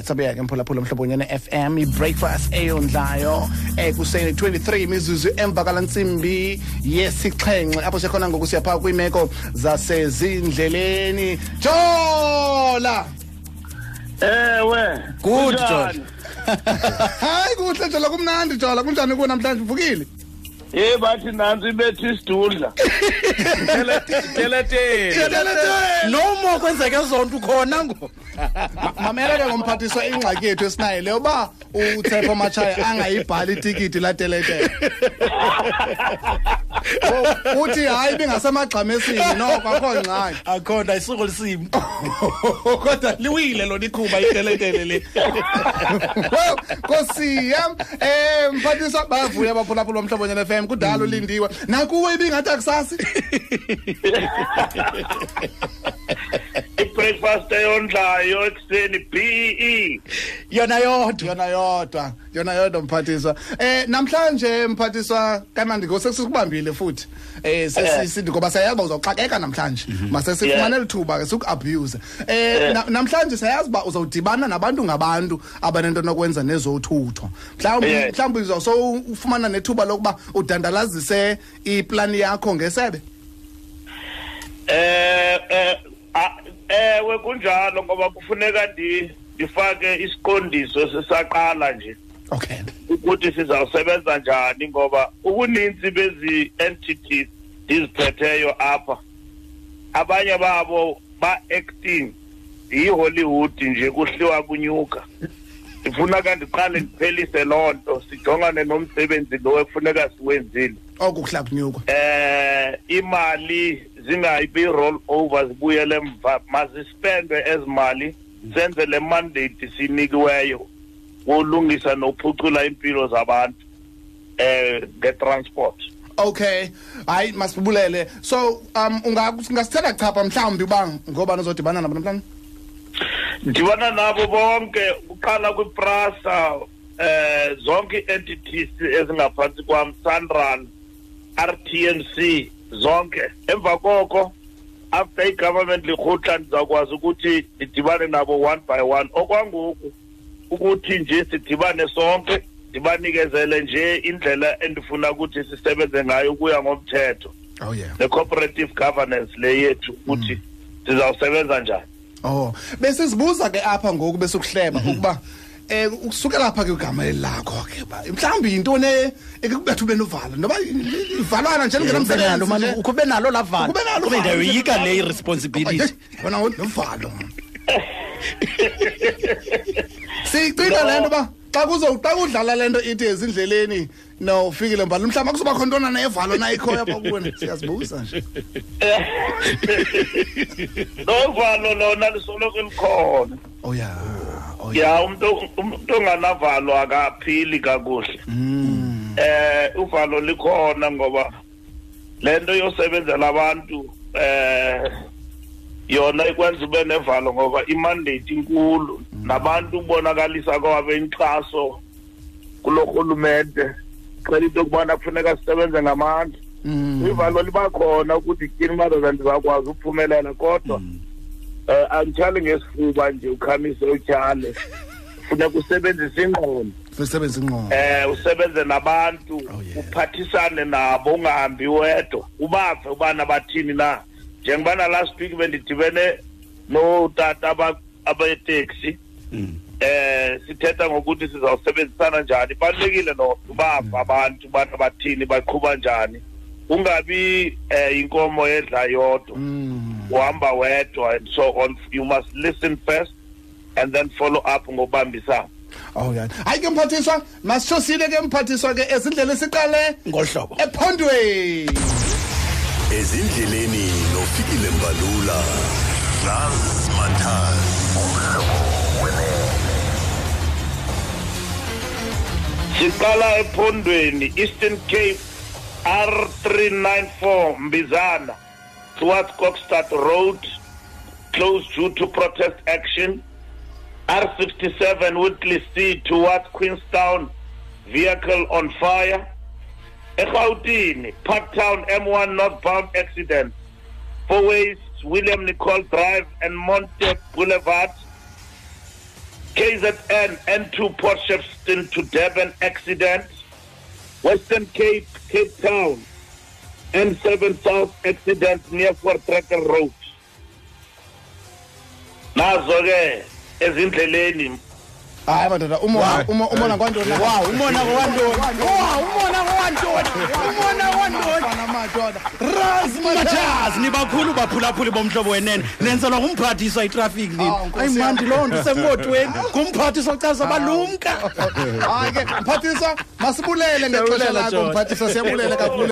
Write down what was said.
sabuya ke mphulaphula mhlobonyane FM i-breakfast eyondlayo ekuseni 23 imizuzu emva kalantsimbi yesixhenxe apho sekhona ngoku siyaphaa kwiimeko zasezindleleni jola! Ewe Good, kunjani? hayi kuhle jola. Kumnandi jola. Kunjani kuwe namhlanje uvukile ye bathi nansi ibethu isidudla. Teletele no more kwenzeka ezonto ukhona ngo. Mamela ke ngomphathiswa ingxaki yethu esinayo leyo uba uthepho matshaya angayibhali itikiti lateletele uthi hayi ibingasemagxamesini noko akho ngxaki. Akhona isuku lisimo. Kodwa liwile lona ikhuba iteletele le Well, kosiya eh mphathiswa bayavuya abaphulaphula bomhlobonyana FM kudala ulindiwe. Nakuwe ibingathi akusasi ibreakfast eyondlayo ekuseni be yona yodwa yona yodwa yona yodwa mphathiswa. Eh namhlanje mphathiswa kanandi ngosesikubambile futhi. Eh sesithi ngoba siyayazi uba uzawuxakeka namhlanje masesifumane lithuba ke siku-abuse. Eh na- namhlanje siyayazi uba uzawudibana nabantu ngabantu abanento nokwenza nezothutho. Mhlawumbi Yeah. mhlawumbi uzawusowufumana nethuba lokuba udandalazise iplani yakho ngesebe. Kunjalo ngoba kufuneka ndi ndifake isiqondiso sesaqala nje. Okay. Ukuthi sizawusebenza njani ngoba ubuninzi bezi entities ndiziphetheyo apha. Abanye babo ba-acting yi-hollywood nje kuhliwa kunyuka. Ndifuna ke ndiqale ndiphelise loo nto sijongane nomsebenzi lo efuneka siwenzile. Oku kuhla kunyukwa eh imali zingayibi roll over zibuyele emva. Mazispendwe ezimali senze le mandate sinikiweyo wolungisa nophucula impilo zabantu eh ngetransport. Okay hayi masibulele. So um unga- ungasithela chapha mhlawumbi uba ngoba nozodibana nabo namhlanje? Ndibana nabo bonke kuqala kwiprasa eh zonke ii-entities ezingaphansi kwam sunrun rtmc zonke. Emva koko after igovernment likrhutla ndizawukwazi ukuthi ndidibane nabo one by one. Okwangoku ukuthi nje sidibane sonke ndibanikezele nje indlela endifuna ukuthi sisebenze ngayo ukuya ngomthetho. Oh yeah. Ne-cooperative governance le yethu ukuthi sizawusebenza njani. Oh besizibuza ke apha ngoku besikuhleba ukuba eh ukusukela apha ke igama lakho ke ba mhlawumbi yintoni ekubetha ube novalo noba ivalwana nje ube nalo mani lingenamsebenzi ukube nalo lavalo Ukube nalo kube uvalo, ndiyayoyika nje le uvalo. irresponsibility wona novalo siyicinga le nto uba xa kuzo xa kudlala le nto ithi ezindleleni no ufikile mbali mhlawumbi akuzoba khona ntona nayevalo nayikhoyo apha kuwena siyazibuza nje. Novalo lona lisoloko likhona. Oh ya oh ya umuntu umuntu onganavalo akaphili kakuhle. Mm. eh uvalo likhona ngoba lento yosebenzela abantu eh yona ikwenza ube nevalo ngoba imandate inkulu. Nabantu ubonakalisa kwabo inkxaso kulo rhulumente xela into yokubana kufuneka sisebenze ngamandla. Mm. ivalo liba khona ukuthi tyhini madoda ndizawukwazi ukuphumelela kodwa eh andithali ngesifuba nje ukhamise utyhale funeka usebenzise ingqondo. Sisebenza ingqondo. Eh usebenze nabantu Oh, uphathisane nabo ungahambi wedwa. Ubave ubana bathini na. Njengobana last week bendidibene notata abeteksi. Eh sithetha ngokuthi sizawusebenzisana njani. Ibalulekile no ubava abantu ubana bathini baqhuba njani. Ungabi eh inkomo edla yodwa. Mm. uhamba wedwa and so on. You must listen first and then follow up ngokubambisana. Oh yeah. Hayi ke mphathiswa, masishosile ke mphathiswa ke ezindlela siqale ngolhlobo ephondweni. ezindleleni nofikile mbalula ras mathas siqala ephondweni eastern cape r394 mbizana. Towards cockstad road closed due to protest action. R67 whitley c towards queenstown vehicle on fire. Egautini parktown m1 northbound accident. Four ways william nicole drive and monte boulevard KZN N2 Port Shepstone to Devon accident. Western Cape, Cape Town, N7 South accident near Fort Tracker Road. Nazo ke ezindleleni hayi madoda umona umo- umona kwantoni wow umona kowantoni wow umona kowantoni umona kowantoni Bafana madoda. Ras majazi nibakhulu baphulaphuli bomhlobo wenene. Nenzelwa ngumphathiswa itrafiki nini? Ah, Nkosi ayi yam. mandi loo nto semotweni ngumphathiswa ochaza balumka hayi ke mphathiswa masibulele ngexesha Siyabulela, lakho. John. mphathiswa siyabulela kakhulu.